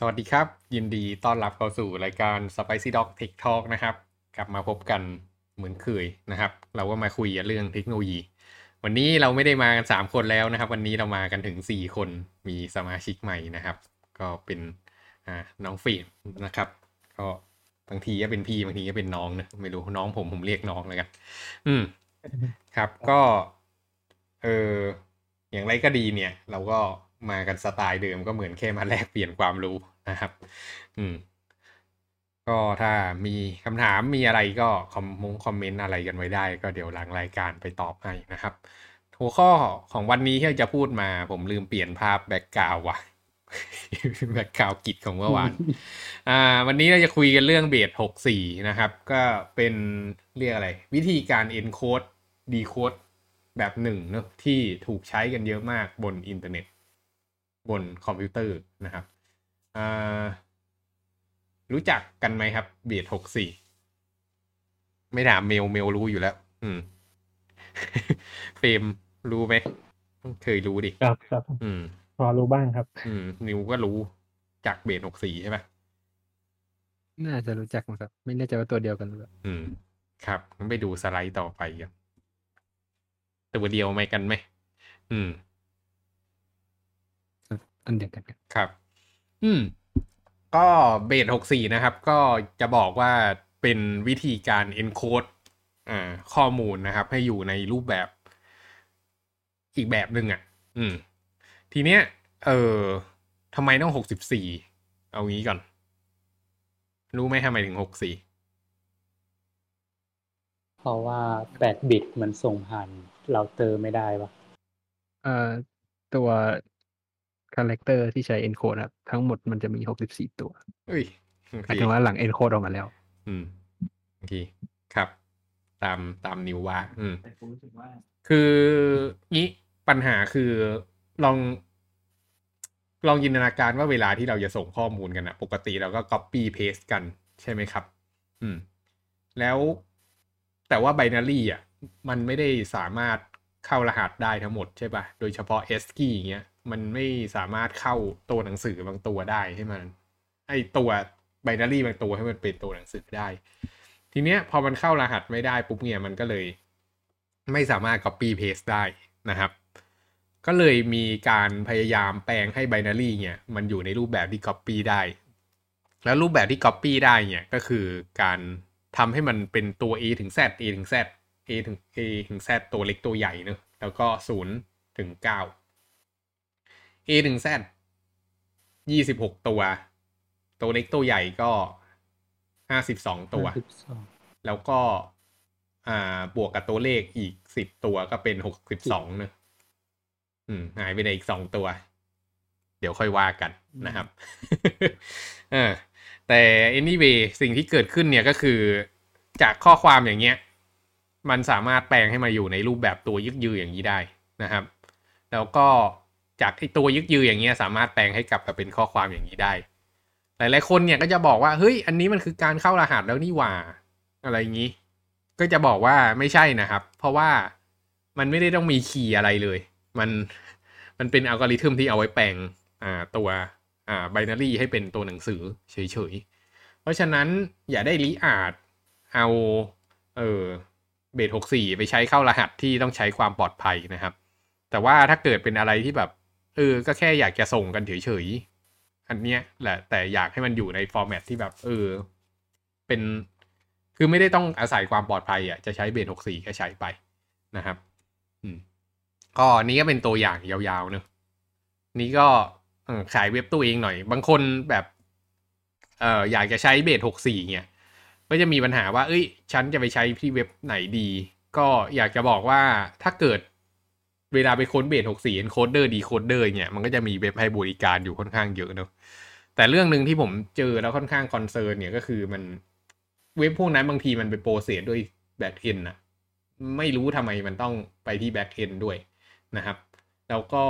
สวัสดีครับ ยินดีต้อนรับเข้าสู่รายการ Spicy Dog Tech Talk นะครับ กลับมาพบกันเหมือนเคยนะครับ เราก็มาคุยเรื่องเทคโนโลยี วันนี้เราไม่ได้มากัน 3 คนแล้วนะครับ วันนี้เรามากันถึง 4 คนมีสมาชิกใหม่นะครับ ก็เป็นน้องฟิล์มนะครับ ก็บางทีก็เป็นพี่บางทีก็เป็นน้องนะไม่รู้น้องผมผมเรียกน้องแล้วกันอืมครับ ก็เอออย่างไรก็ดีเนี่ย เราก็ มากันสไตล์เดิมก็เหมือนแค่มาแลกเปลี่ยนความรู้นะครับ อืม ก็ถ้ามีคำถามมีอะไรก็คอมมงคอมเมนต์อะไรกันไว้ได้ ก็เดี๋ยวหลังรายการไปตอบให้นะครับ หัวข้อของวันนี้ที่จะพูดมาผมลืมเปลี่ยนภาพแบ็กกราวว่ะแบ็กกราวกิจของเมื่อวาน อ่า วันนี้เราจะคุยกันเรื่องเบสหกสี่นะครับ ก็เป็นเรียกอะไร วิธีการ encode decode แบบหนึ่งเนอะที่ถูกใช้กันเยอะมากบนอินเทอร์เน็ต บนคอมพิวเตอร์นะครับอ่ารู้จักกันไหมครับ base หกสี่ไม่ถามเมลเมลรู้อยู่แล้ว อืมเฟรมรู้ไหมเคยรู้ดิครับครับอืม พอรู้บ้างครับ อืม นิวก็รู้จาก base หกสี่ใช่ไหมน่าจะรู้จักมั้งครับ ไม่แน่ใจว่าตัวเดียวกันหรือเปล่าอืม ครับงั้นไปดูสไลด์ต่อไปกันตัวเดียวไหมกันไหมอืม อันเดียวกันครับครับ อืม ก็เบสหกสี่นะครับ ก็จะบอกว่าเป็นวิธีการ encode อ่าข้อมูลนะครับ ให้อยู่ในรูปแบบอีกแบบหนึ่งอะ อืม ทีเนี้ย เออทำไมต้องหกสิบสี่เอางี้ก่อน รู้ไหมทำไมถึงหกสี่เพราะว่าแปดบิตมันส่งผ่านเราเตอร์ไม่ได้ปะเอ่อตัว character ที่ใช้ encode ครับทั้งหมดมันจะมี64ตัวเอ้ยโอเคหมายถึงว่าหลัง encode ออกมาแล้ว อืมโอเคครับ ตามตามนิวว่าอืมคือนี้ปัญหาคือลองลองจินตนาการว่าเวลาที่เราจะส่งข้อมูลกันอะปกติเราก็ copy paste กันใช่ไหมครับ อืม แล้วแต่ว่า binary อะ มันไม่ได้สามารถเข้ารหัสได้ทั้งหมดใช่ปะโดยเฉพาะ ASCII อย่างเงี้ย มันไม่สามารถเข้าตัวหนังสือบางตัวได้ให้มันไอตัว binary บางตัวให้มันเป็นตัวหนังสือได้ ทีเนี้ยพอมันเข้ารหัสไม่ได้ปุ๊บเนี่ยมันก็เลย ไม่สามารถ copy paste ได้นะครับ ก็เลยมีการพยายามแปลงให้ binary เนี่ยมันอยู่ในรูปแบบที่ copy ได้ แล้วรูปแบบที่ copy ได้เนี่ยก็คือการทำให้มันเป็นตัว a ถึง z a ถึง z a ถึง a ถึง z ตัวเล็กตัวใหญ่เนอะแล้วก็0ถึง9 a ถึง z 26ตัว ตัวเล็กตัวใหญ่ก็52ตัวสิบสองแล้วก็ อ่า บวกกับตัวเลขอีกสิบตัวก็เป็นหกสิบสองเนอะอืม หายไปในอีกสองตัว เดี๋ยวค่อยว่ากันนะครับเออแต่ anyway สิ่งที่เกิดขึ้นเนี่ยก็คือจากข้อความอย่างเงี้ย มันสามารถแปลงให้มาอยู่ในรูปแบบตัวยึกยืออย่างนี้ได้นะครับ แล้วก็ จากไอตัวยึกยืออย่างเงี้ยสามารถแปลงให้กลับมาเป็นข้อความอย่างนี้ได้ หลาย ๆ คนเนี่ยก็จะบอกว่าเฮ้ยอันนี้มันคือการเข้ารหัสแล้วนี่หว่า อะไรอย่างนี้ ก็จะบอกว่าไม่ใช่นะครับ เพราะว่ามันไม่ได้ต้องมีคีย์อะไรเลย มันมันเป็นอัลกอริทึมที่เอาไว้แปลงอ่าตัวอ่าไบนารีให้เป็นตัวหนังสือเฉยๆ เพราะฉะนั้นอย่าได้ลิอาดเอาเออเบสหกสี่ไปใช้เข้ารหัสที่ต้องใช้ความปลอดภัยนะครับ แต่ว่าถ้าเกิดเป็นอะไรที่แบบ เออ ก็แค่อยากจะส่งกันเฉยๆ อันเนี้ยแหละ แต่อยากให้มันอยู่ในฟอร์แมตที่แบบ เออ เป็น คือไม่ได้ต้องอาศัยความปลอดภัยอะ จะใช้เบสหกสี่ก็ใช้ไปนะครับ อืม ก็นี้ก็เป็นตัวอย่างยาวๆเนอะนี้ก็ขายเว็บตัวเองหน่อย บางคนแบบ เอ่ออยากจะใช้เบสหกสี่เนี่ย ก็จะมีปัญหาว่า เอ้ย ฉันจะไปใช้ที่เว็บไหนดี ก็อยากจะบอกว่าถ้าเกิด เวลาไปค้น base หกสี่ encoder decode เนี่ยมันก็จะมีเว็บให้บริการอยู่ค่อนข้างเยอะเนอะแต่เรื่องหนึ่งที่ผมเจอแล้วค่อนข้าง concern เนี่ยก็คือมันเว็บพวกนั้นบางทีมันไป process ด้วย backend นะไม่รู้ทำไมมันต้องไปที่ backend ด้วยนะครับ แล้วก็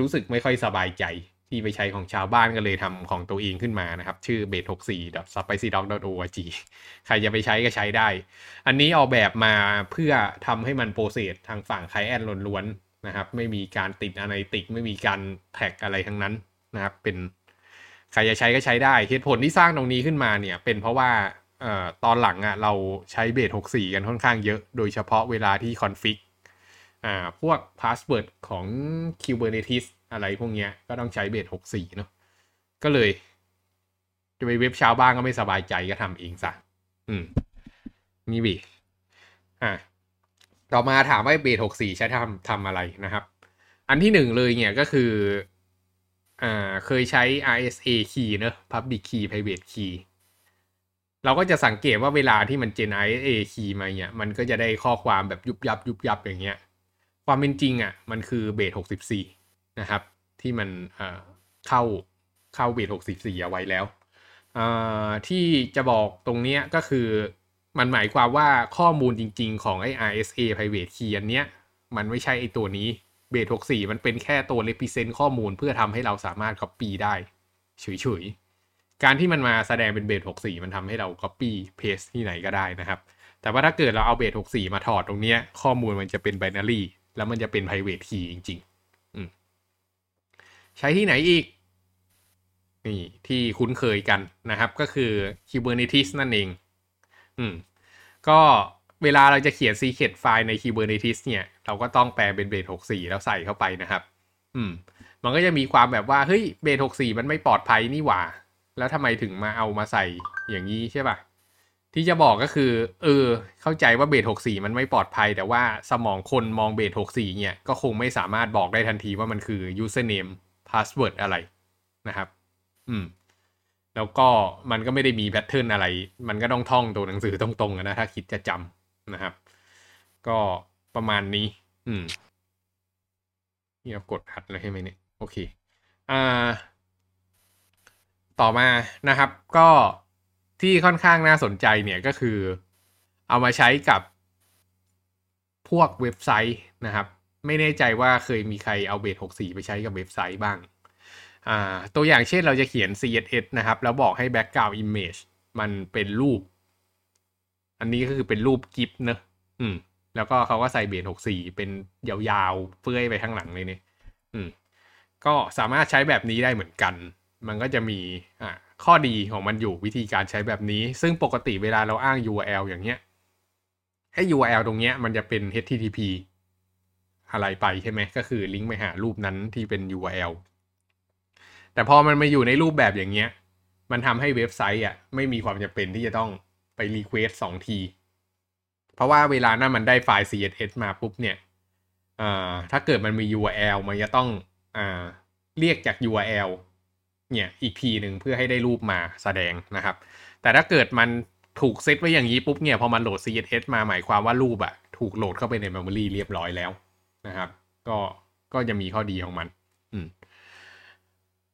รู้สึกไม่ค่อยสบายใจ ที่ไปใช้ของชาวบ้านก็เลยทำของตัวเองขึ้นมานะครับ ชื่อ b a s 6 4 spicydog org ใครจะไปใช้ก็ใช้ได้ อันนี้ออกแบบมาเพื่อทำให้มัน process ทางฝั่ง client ล้วนๆนะครับ ไม่มีการติด analytic ไม่มีการ track อะไรทั้งนั้นนะครับ เป็นใครจะใช้ก็ใช้ได้ เหตุผลที่สร้างตรงนี้ขึ้นมาเนี่ย เป็นเพราะว่าออตอนหลังอะเราใช้ base64 กันค่อนข้างเยอะ โดยเฉพาะเวลาที่ config พวก password ของ Kubernetes อะไรพวกเนี้ยก็ต้องใช้ base64เนาะก็เลย จะไปเว็บชาวบ้านก็ไม่สบายใจก็ทำเองซะอืมนี่บีอ่าต่อมาถามว่าเบส64ใช้ทำทำอะไรนะครับ อันที่หนึ่งเลยเนี่ยก็คืออ่าเคยใช้ RSA key เนอะ Public key Private key เราก็จะสังเกตว่าเวลาที่มันเจน RSA key มาเนี่ย มันก็จะได้ข้อความแบบยุบยับยุบยับอย่างเงี้ย ความเป็นจริงอะ มันคือเบส64 นะครับ ที่มันเอ่อเข้าเข้าเบส64เอาไว้แล้วที่จะบอกตรงนี้ก็คือมันหมายความว่าข้อมูลจริง ๆ ของไอ้ RSA private key อันเนี้ยมันไม่ใช่ไอ้ตัวนี้เบตหกส64มันเป็นแค่ตัว represent ข้อมูลเพื่อทำให้เราสามารถ copy ได้เฉยๆ การที่มันมาแสดงเป็นเบตหกส64มันทำให้เรา copy paste ที่ไหนก็ได้นะครับ แต่ว่าถ้าเกิดเราเอาเบตหกส64มาถอดตรงเนี้ยข้อมูลมันจะเป็น binary แล้วมันจะเป็น private key จริงๆ ใช้ที่ไหนอีก นี่ที่คุ้นเคยกันนะครับ ก็คือ Kubernetes นั่นเอง อืม ก็เวลาเราจะเขียน secret file ใน Kubernetes เนี่ย เราก็ต้องแปลเป็นเบส64 แล้วใส่เข้าไปนะครับ อืม มันก็จะมีความแบบว่า เฮ้ย เบส64 มันไม่ปลอดภัยนี่หว่า แล้วทำไมถึงมาเอามาใส่อย่างนี้ใช่ป่ะที่จะบอกก็คือ เออ เข้าใจว่าเบส64 มันไม่ปลอดภัย แต่ว่าสมองคนมองเบส64 เนี่ย ก็คงไม่สามารถบอกได้ทันทีว่ามันคือ username password อะไรนะครับ อืม แล้วก็มันก็ไม่ได้มีแพทเทิร์นอะไร มันก็ต้องท่องตัวหนังสือตรงๆนะ ถ้าคิดจะจำนะครับ ก็ประมาณนี้ อืมนี่เรากดหัดเลยใช่ไหมเนี่ย โอเค อ่า ต่อมานะครับ ก็ที่ค่อนข้างน่าสนใจเนี่ยก็คือ เอามาใช้กับพวกเว็บไซต์นะครับ ไม่แน่ใจว่าเคยมีใครเอาเบส64 ไปใช้กับเว็บไซต์บ้าง ตัวอย่างเช่นเราจะเขียน CSS นะครับ แล้วบอกให้ background image มันเป็นรูป อันนี้ก็คือเป็นรูปกิฟต์เนอะอืม แล้วก็เขาก็ใส่เบส64 เป็นยาวๆ เฟื่อยไปข้างหลังเลยเนี่ยอืม ก็สามารถใช้แบบนี้ได้เหมือนกัน มันก็จะมีอ่าข้อดีของมันอยู่วิธีการใช้แบบนี้ ซึ่งปกติเวลาเราอ้าง URL อย่างเงี้ยให้ URL ตรงเนี้ยมันจะเป็น HTTP อะไรไปใช่ไหมก็คือลิงก์ไปหารูปนั้นที่เป็น URL แต่พอมันมาอยู่ในรูปแบบอย่างเงี้ย มันทำให้เว็บไซต์อะไม่มีความจำเป็นที่จะต้องไปรีเควสสองที เพราะว่าเวลานั้นมันได้ไฟล์ CSS มาปุ๊บเนี่ยถ้าเกิดมันมี URL มันจะต้องอเรียกจาก URL เนี่ยอีกทีหนึ่งเพื่อให้ได้รูปมาแสดงนะครับ แต่ถ้าเกิดมันถูกเซตไว้อย่างนี้ปุ๊บเนี่ยพอมันโหลด CSS มาหมายความว่ารูปอะถูกโหลดเข้าไปใน memory เรียบร้อยแล้ว นะครับ ก็ก็จะมีข้อดีของมัน อืม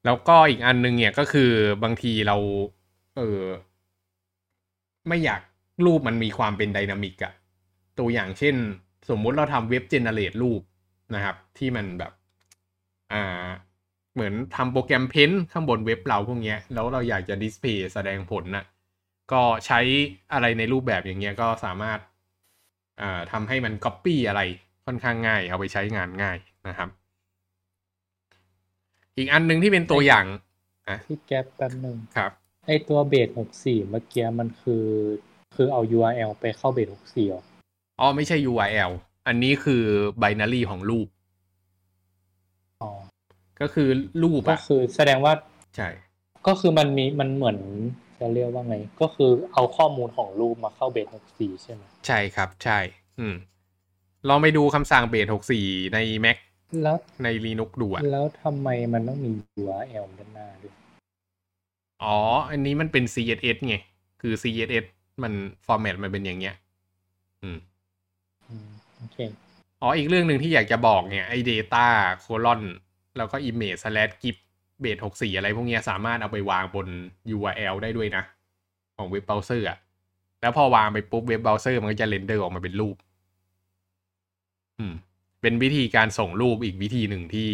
แล้วก็อีกอันนึงเนี่ยก็คือบางทีเรา เออไม่อยากรูปมันมีความเป็นไดนามิกอะตัวอย่างเช่น สมมุติเราทำเว็บเจเนเรตรูปนะครับ ที่มันแบบ อ่า เหมือนทำโปรแกรมเพ้นข้างบนเว็บเราพวกเนี้ยแล้วเราอยากจะดิสเพย์แสดงผลนะ่ะก็ใช้อะไรในรูปแบบอย่างเงี้ยก็สามารถอ่าทำให้มันก๊อปปี้อะไร ค่อนข้างง่าย เอาไปใช้งานง่ายนะครับ อีกอันหนึ่งที่เป็นตัวอย่างอะที่แก๊ปแป๊บหนึ่งครับ ไอตัวเบส64เมื่อกี้มันคือ คือเอา URL ไปเข้าเบส64เหรออ๋อไม่ใช่ URL อันนี้คือ binary ของรูปอ๋อก็คือรูปก็อะคือแสดงว่าใช่ก็คือมันมีมันเหมือนจะเรียกว่าไง ก็คือเอาข้อมูลของรูปมาเข้าเบส64ใช่ไหมใช่ครับ ใช่ อืม ลองไปดูคำสั่งเบส64ใน Mac แล้วใน Linux ดูอะแล้วทำไมมันต้องมี URL ด้านหน้าด้วย อ๋อ อันนี้มันเป็น CSS ไง คือ CSS มัน format มันเป็นอย่างเงี้ยอืมอืมโอเค อ๋อ อีกเรื่องหนึ่งที่อยากจะบอกเนี่ย ไอ้ data colon แล้วก็ image slash gif base64 อะไรพวกเนี้ยสามารถเอาไปวางบน URL ได้ด้วยนะ ของเว็บเบราว์เซอร์อะแล้วพอวางไปปุ๊บเว็บเบราว์เซอร์มันก็จะ render ออกมาเป็นรูป อืม เป็นวิธีการส่งรูปอีกวิธีหนึ่งที่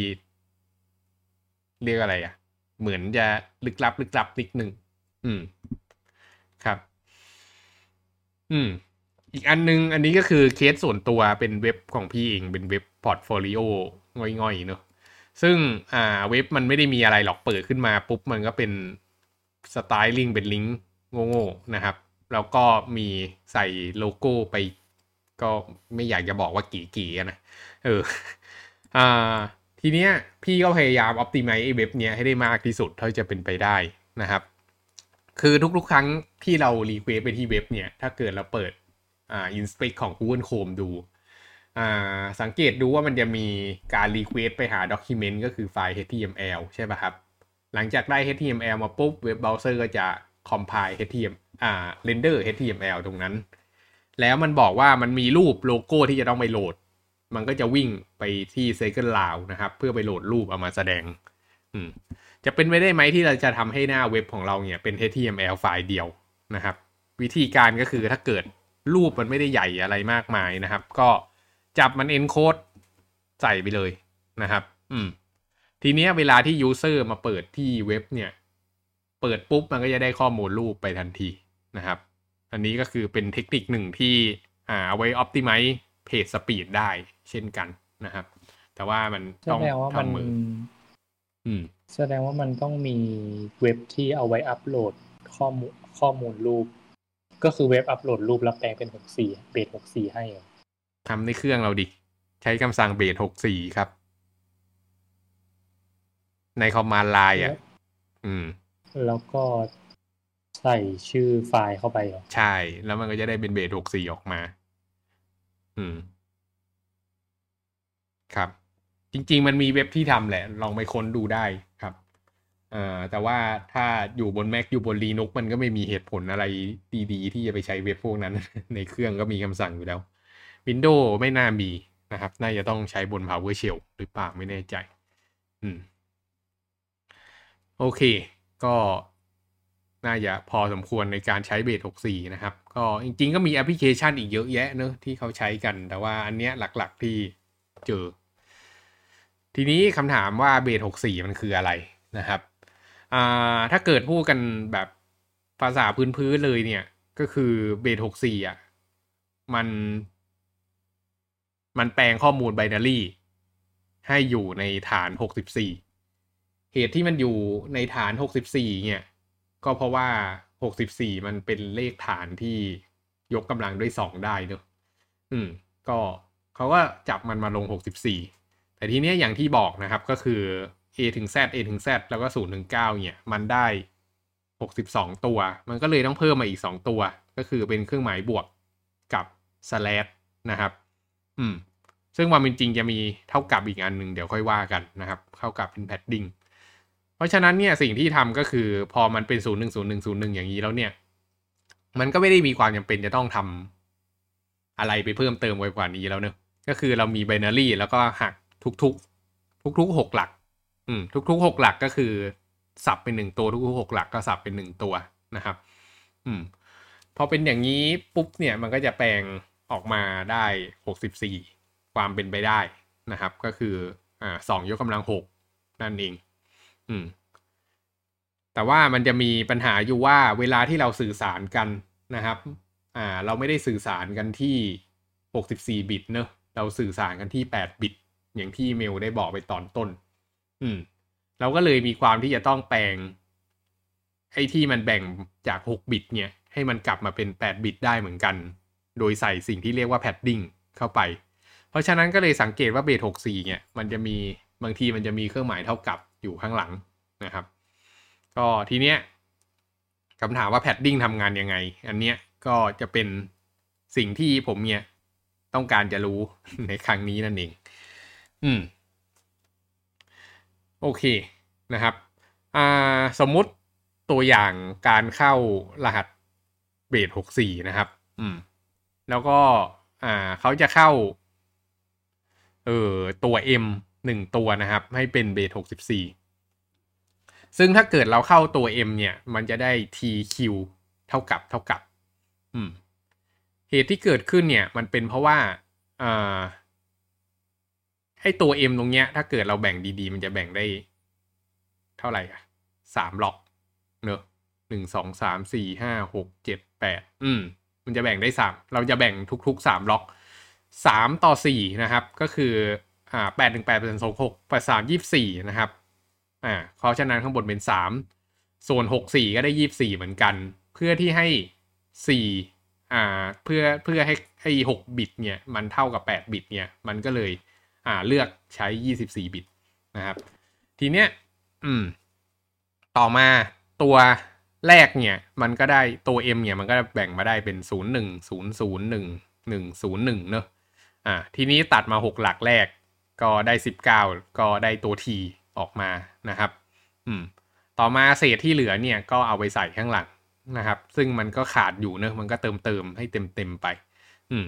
เรียกอะไรอะเหมือนจะลึกลับ ลึกลับนิดหนึ่งอืม ครับ อืม อีกอันนึง อันนี้ก็คือเคสส่วนตัวเป็นเว็บของพี่เอง เป็นเว็บพอร์ตโฟลิโอง่อยๆเนอะซึ่งอ่าเว็บมันไม่ได้มีอะไรหรอกเปิดขึ้นมาปุ๊บ มันก็เป็น styling เป็นลิงก์โง่ๆนะครับ แล้วก็มีใส่โลโก้ไป ก็ไม่อยากจะบอกว่ากี่ๆอะนะเอออ่าทีเนี้ยพี่ก็พยายาม optimize ไอ้เว็บเนี้ยให้ได้มากที่สุดเท่าที่จะเป็นไปได้นะครับ คือทุกๆ ครั้งที่เรา request ไปที่เว็บเนี่ย ถ้าเกิดเราเปิดอ่า inspect ของ Google Chrome ดูอ่าสังเกตดูว่ามันจะมีการ request ไปหา document ก็คือไฟล์ HTML ใช่ป่ะครับ หลังจากได้ HTML มาปุ๊บเว็บเบราว์เซอร์ก็จะ compile HTML อ่า render HTML ตรงนั้น แล้วมันบอกว่ามันมีรูปโลโก้ที่จะต้องไปโหลด มันก็จะวิ่งไปที่ Second Round นะครับ เพื่อไปโหลดรูปเอามาแสดง อืม จะเป็นไปได้ไหมที่เราจะทำให้หน้าเว็บของเราเนี่ยเป็น HTML ไฟล์เดียวนะครับ วิธีการก็คือถ้าเกิดรูปมันไม่ได้ใหญ่อะไรมากมายนะครับ ก็จับมัน encode ใส่ไปเลยนะครับ อืม ทีเนี้ยเวลาที่ user มาเปิดที่เว็บเนี่ย เปิดปุ๊บมันก็จะได้ข้อมูลรูปไปทันทีนะครับ อันนี้ก็คือเป็นเทคนิคหนึ่งที่อ่าเอาไว้ optimize page speed ได้เช่นกันนะครับ แต่ว่ามันแสต้องดงว่ามันทำมืออืมแสดงว่ามันต้องมีเว็บที่เอาไว้อัปโหลดข้อมูลข้อมูลรูป ก็คือเว็บอัปโหลดรูปแล้วแปลงเป็นหกสี่เบสหกสี่ให้เหรอทำในเครื่องเราดิ ใช้คำสั่งเบสหกสี่ครับ ในคอมมานด์ไลน์อะ อืม แล้วก็ ใส่ชื่อไฟล์เข้าไปเหรอ ใช่ แล้วมันก็จะได้เป็นเบสหกสี่ออกมา อืม ครับ จริง ๆ มันมีเว็บที่ทำแหละ ลองไปค้นดูได้ครับเอ่อแต่ว่าถ้าอยู่บน Mac อยู่บน Linux มันก็ไม่มีเหตุผลอะไรดีๆ ที่จะไปใช้เว็บพวกนั้น ในเครื่องก็มีคำสั่งอยู่แล้ว Windows ไม่น่ามีนะครับ น่าจะต้องใช้บน PowerShell หรือเปล่าไม่แน่ใจ อืม โอเค ก็ น่าจะพอสมควรในการใช้เบส64 นะครับ ก็จริงๆ ก็มีแอปพลิเคชันอีกเยอะแยะเนอะที่เขาใช้กัน แต่ว่าอันเนี้ยหลักๆที่เจอ ทีนี้คำถามว่าเบส64 มันคืออะไรนะครับอ่าถ้าเกิดพูดกันแบบภาษาพื้นๆเลยเนี่ย ก็คือเบส64 อะ มัน มันแปลงข้อมูลไบนารีให้อยู่ในฐาน 64 เหตุที่มันอยู่ในฐาน 64 เนี่ย ก็เพราะว่า64มันเป็นเลขฐานที่ยกกำลังด้วย2ได้เนอะอืม ก็เขาก็จับมันมาลง64แต่ทีเนี้ยอย่างที่บอกนะครับก็คือ A ถึง Z A ถึง Z แล้วก็0ถึง9เนี่ยมันได้62ตัว มันก็เลยต้องเพิ่มมาอีก2ตัว ก็คือเป็นเครื่องหมายบวกกับ slash นะครับ อืม ซึ่งความเป็นจริงจะมีเท่ากับอีกอันหนึ่งเดี๋ยวค่อยว่ากันนะครับ เท่ากับเป็น padding เพราะฉะนั้นเนี่ยสิ่งที่ทำก็คือพอมันเป็น0 1 0 1 0 1อย่างนี้แล้วเนี่ย มันก็ไม่ได้มีความจำเป็นจะต้องทำอะไรไปเพิ่มเติมไว้กว่านี้แล้วเนอะก็คือเรามี binary แล้วก็หักทุกๆ ทุกๆหกหลัก อืมทุกๆหกหลักก็คือ สับเป็นหนึ่งตัวทุกๆหกหลักก็สับเป็นหนึ่งตัวนะครับ อืมพอเป็นอย่างนี้ปุ๊บเนี่ยมันก็จะแปลงออกมาได้หกสิบสี่ความเป็นไปได้นะครับ ก็คืออ่าสองยกกำลังหกนั่นเอง อืม แต่ว่ามันจะมีปัญหาอยู่ว่าเวลาที่เราสื่อสารกันนะครับ อ่า เราไม่ได้สื่อสารกันที่หกสิบสี่บิตเนอะเราสื่อสารกันที่แปดบิต อย่างที่เมลได้บอกไปตอนต้น อืม เราก็เลยมีความที่จะต้องแปลง ไอ้ที่มันแบ่งจากหกบิต เนี่ย ให้มันกลับมาเป็นแปดบิตได้เหมือนกัน โดยใส่สิ่งที่เรียกว่า padding เข้าไป เพราะฉะนั้นก็เลยสังเกตว่าเบส64เนี่ย มันจะมีบางทีมันจะมีเครื่องหมายเท่ากับ อยู่ข้างหลังนะครับ ก็ทีเนี้ยคำถามว่า padding ทำงานยังไง อันเนี้ยก็จะเป็นสิ่งที่ผมเนี่ยต้องการจะรู้ในครั้งนี้นั่นเอง อืม โอเคนะครับ อ่า สมมุติตัวอย่างการเข้ารหัสเบส64นะครับ อืม แล้วก็ อ่า เขาจะเข้า เอ่อ ตัว M หนึ่งตัวนะครับ ให้เป็นเบส64 ซึ่งถ้าเกิดเราเข้าตัว M เนี่ย มันจะได้ TQ เท่ากับเท่ากับอืมเหตุที่เกิดขึ้นเนี่ย มันเป็นเพราะว่าอ่าไอ้ตัว M ตรงเนี้ย ถ้าเกิดเราแบ่งดีๆ มันจะแบ่งได้ เท่าไหร่อะสามล็อกเนอะหนึ่งสองสามสี่ห้าหกเจ็ดแปดอืม มันจะแบ่งได้สามเราจะแบ่งทุกๆสามล็อกสามต่อสี่นะครับ ก็คือ อ่าแปดหนึ่งแปดเป็นสองหกแปดสามยี่สี่นะครับอ่าเพราะฉะนั้นข้างบนเป็นสามส่วนหกสี่ก็ได้ยี่สี่เหมือนกัน เพื่อที่ให้สี่อ่าเพื่อเพื่อให้ให้หกบิตเนี่ยมันเท่ากับแปดบิตเนี่ยมันก็เลยอ่าเลือกใช้ยี่สิบสี่บิตนะครับ ทีเนี้ยอืมต่อมาตัวแรกเนี่ยมันก็ได้ตัว M เนี่ยมันก็แบ่งมาได้เป็นศูนย์หนึ่งศูนย์ศูนย์หนึ่งหนึ่งศูนย์หนึ่งเนอะอ่าทีนี้ตัดมาหกหลักแรก ก็ได้สิบเก้าก็ได้ตัว T ออกมานะครับ อืม ต่อมาเศษที่เหลือเนี่ยก็เอาไปใส่ข้างหลังนะครับ ซึ่งมันก็ขาดอยู่เนอะมันก็เติมเติมให้เต็มเต็มไป อืม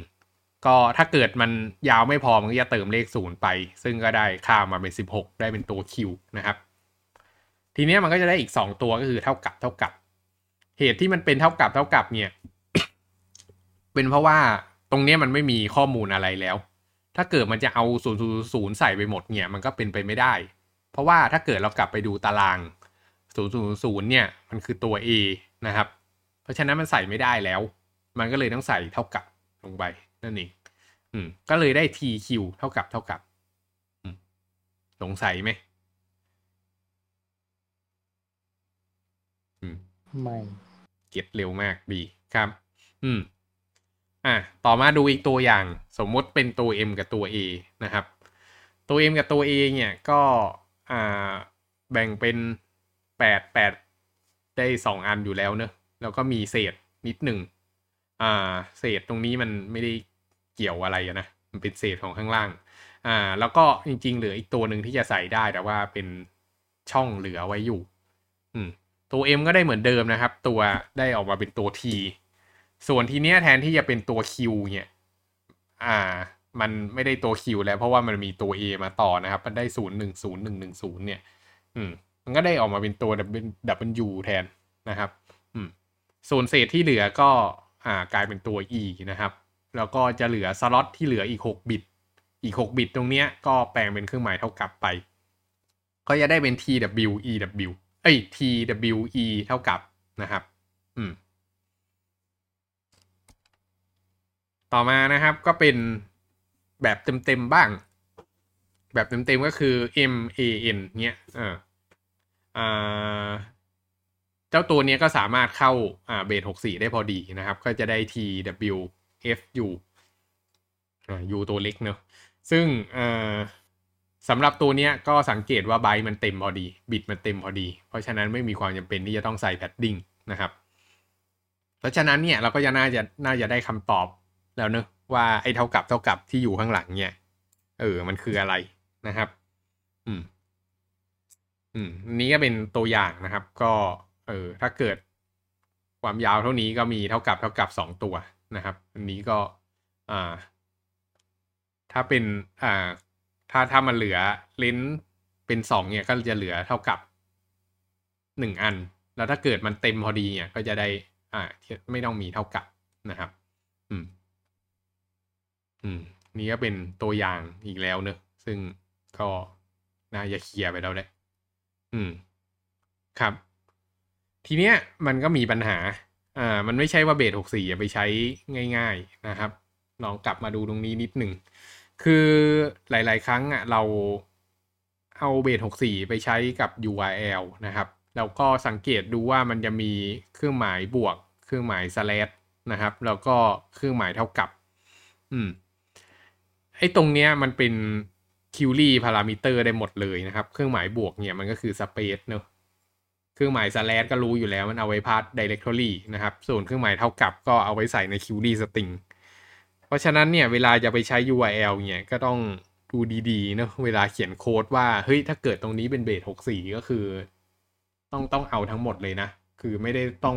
ก็ถ้าเกิดมันยาวไม่พอมันก็จะเติมเลขศูนย์ไป ซึ่งก็ได้ค่ามาเป็นสิบหกได้เป็นตัว Q นะครับ ทีนี้มันก็จะได้อีกสองตัวก็คือเท่ากับเท่ากับ เหตุที่มันเป็นเท่ากับเท่ากับเนี่ย เป็นเพราะว่าตรงนี้มันไม่มีข้อมูลอะไรแล้ว ถ้าเกิดมันจะเอาศูนย์ศูนย์ใส่ไปหมดเนี่ยมันก็เป็นไปไม่ได้ เพราะว่าถ้าเกิดเรากลับไปดูตารางศูนย์ศูนย์ศูนย์เนี่ยมันคือตัว A นะครับ เพราะฉะนั้นมันใส่ไม่ได้แล้ว มันก็เลยต้องใส่เท่ากับลงไปนั่นเองอืมก็เลยได้ TQ เท่ากับเท่ากับอืมสงสัยไหมอืมไม่ เก็ตเร็วมากดีครับ อืม อะต่อมาดูอีกตัวอย่าง สมมติเป็นตัว M กับตัว A นะครับ ตัว M กับตัว A เนี่ยก็อ่าแบ่งเป็นแปดแปดได้สองอันอยู่แล้วเนอะแล้วก็มีเศษนิดหนึ่งอ่าเศษตรงนี้มันไม่ได้เกี่ยวอะไรนะ มันเป็นเศษของข้างล่างอ่าแล้วก็จริง ๆ เหลืออีกตัวหนึ่งที่จะใส่ได้แต่ว่าเป็นช่องเหลือไว้อยู่ อืมตัว M ก็ได้เหมือนเดิมนะครับ ตัวได้ออกมาเป็นตัว T ส่วนทีเนี้ยแทนที่จะเป็นตัว Q เนี่ย อ่า มันไม่ได้ตัว Q แล้วเพราะว่ามันมีตัว A มาต่อนะครับ มันได้ศูนย์หนึ่งศูนย์หนึ่งหนึ่งศูนย์เนี่ย อืม มันก็ได้ออกมาเป็นตัว W แทนนะครับ อืม ส่วนเศษที่เหลือก็ อ่ากลายเป็นตัว E นะครับ แล้วก็จะเหลือสล็อตที่เหลืออีก 6 บิต อีก 6 บิตตรงเนี้ยก็แปลงเป็นเครื่องหมายเท่ากับไป ก็จะได้เป็น TWEW เอ้ย TWE เท่ากับนะครับ อืม ต่อมานะครับก็เป็นแบบเต็มๆบ้าง แบบเต็มๆก็คือ MAN เนี้ยเอออ่าเจ้าตัวเนี้ยก็สามารถเข้าอ่าเบส64ได้พอดีนะครับ ก็จะได้ TWFU อ่า U ตัวเล็กเนอะซึ่งอ่าสำหรับตัวเนี้ยก็สังเกตว่าไบต์มันเต็มพอดีบิตมันเต็มพอดี เพราะฉะนั้นไม่มีความจำเป็นที่จะต้องใส่แพดดิ้งนะครับ เพราะฉะนั้นเนี่ยเราก็จะน่าจะน่าจะได้คำตอบ แล้วเนอะว่าไอ้เท่ากับเท่ากับที่อยู่ข้างหลังเนี่ยเออ มันคืออะไรนะครับ อืม อืมนนี้ก็เป็นตัวอย่างนะครับ ก็ เออ ถ้าเกิดความยาวเท่านี้ก็มีเท่ากับเท่ากับสองตัวนะครับ อันนี้ก็ อ่า ถ้าเป็น อ่า ถ้าถ้ามันเหลือเลนส์เป็นสองเนี่ยก็จะเหลือเท่ากับหนึ่งอัน แล้วถ้าเกิดมันเต็มพอดีเนี่ย ก็จะได้ อ่า ไม่ต้องมีเท่ากับนะครับ อืม อืม นี่ก็เป็นตัวอย่างอีกแล้วเนอะซึ่งก็น่าจะเคลียร์ไปแล้วแหละอืม ครับ ทีเนี้ยมันก็มีปัญหา อ่า มันไม่ใช่ว่าเบสหกสี่ไปใช้ง่าย ๆนะครับ ลองกลับมาดูตรงนี้นิดหนึ่ง คือหลาย ๆ ครั้งอะ เราเอาเบสหกสี่ไปใช้กับ URL นะครับ แล้วก็สังเกตดูว่ามันจะมีเครื่องหมายบวก เครื่องหมาย slash นะครับ แล้วก็เครื่องหมายเท่ากับ อืม อ้ตรงเนี้ยมันเป็นคิวรี่พารามิเตอร์ได้หมดเลยนะครับ เครื่องหมายบวกเนี่ยมันก็คือสเปซเนอะเครื่องหมาย slash ก็รู้อยู่แล้วมันเอาไว้พาส directory นะครับ ส่วนเครื่องหมายเท่ากับก็เอาไว้ใส่ใน query string เพราะฉะนั้นเนี่ยเวลาจะไปใช้ URL เนี่ยก็ต้องดูดีๆเนอะเวลาเขียนโค้ดว่าเฮ้ยถ้าเกิดตรงนี้เป็น base64 ก็คือ ต้องต้องเอาทั้งหมดเลยนะ คือไม่ได้ต้อง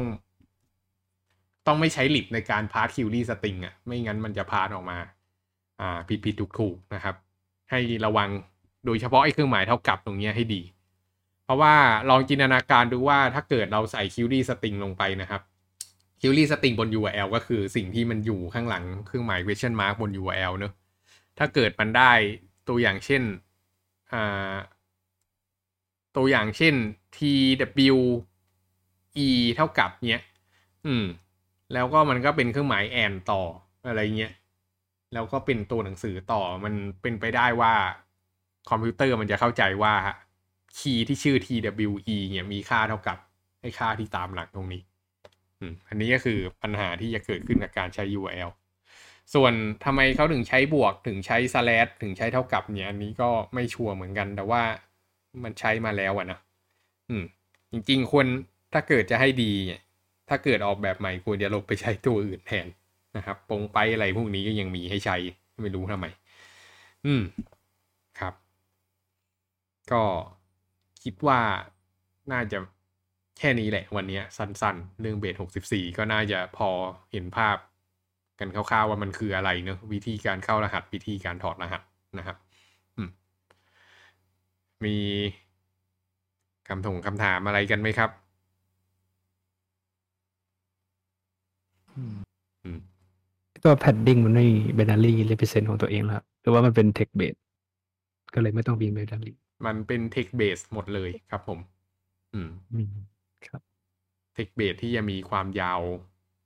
ต้องไม่ใช้ lib ในการ parse query string อะไม่งั้นมันจะ parse ออกมา อ่าผิดผิดถูกถูกนะครับ ให้ระวังโดยเฉพาะไอ้เครื่องหมายเท่ากับตรงนี้ให้ดี เพราะว่าลองจินตนาการดูว่าถ้าเกิดเราใส่ query string ลงไปนะครับ query string บน URL ก็คือสิ่งที่มันอยู่ข้างหลังเครื่องหมาย question mark บน URL เนอะถ้าเกิดมันได้ตัวอย่างเช่นอ่าตัวอย่างเช่น tw e เท่ากับเนี้ย อืม แล้วก็มันก็เป็นเครื่องหมายแอนต่ออะไรเงี้ย แล้วก็เป็นตัวหนังสือต่อมันเป็นไปได้ว่า คอมพิวเตอร์มันจะเข้าใจว่าคีย์ที่ชื่อ TWE เนี่ยมีค่าเท่ากับไอ้ค่าที่ตามหลักตรงนี้อันนี้ก็คือปัญหาที่จะเกิดขึ้นกับการใช้ URL ส่วนทำไมเขาถึงใช้บวกถึงใช้ slash ถึงใช้เท่ากับเนี่ยอันนี้ก็ไม่ชัวร์เหมือนกัน แต่ว่ามันใช้มาแล้วอะนะอืม จริงๆควรถ้าเกิดจะให้ดี ถ้าเกิดออกแบบใหม่ควรจะลงไปใช้ตัวอื่นแทน นะครับปงไปอะไรพวกนี้ก็ยังมีให้ใช้ไม่รู้ทำไม อืมครับ ก็คิดว่าน่าจะแค่นี้แหละวันนี้สั้นๆ เรื่องเบสหกสิบสี่ก็น่าจะพอเห็นภาพกันคร่าวๆว่ามันคืออะไรเนอะวิธีการเข้ารหัสวิธีการถอดรหัสนะครับอืมมีคำถงคำถามอะไรกันไหมครับ ตัว padding มันไม่มี binary represent ของตัวเองแล้วครับหรือว่ามันเป็น text based ก็เลยไม่ต้องมี binary มันเป็น text base หมดเลยครับผม อืมอืมครับ text base ที่จะมีความยาว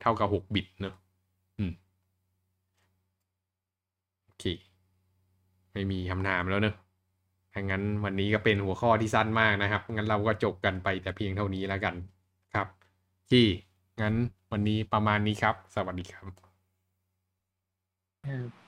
เท่ากับหกบิตเนอะอืมโอเค ไม่มีคำถามแล้วเนอะถ้างั้นวันนี้ก็เป็นหัวข้อที่สั้นมากนะครับ งั้นเราก็จบกันไปแต่เพียงเท่านี้แล้วกันครับที่งั้นวันนี้ประมาณนี้ครับ สวัสดีครับ ครับ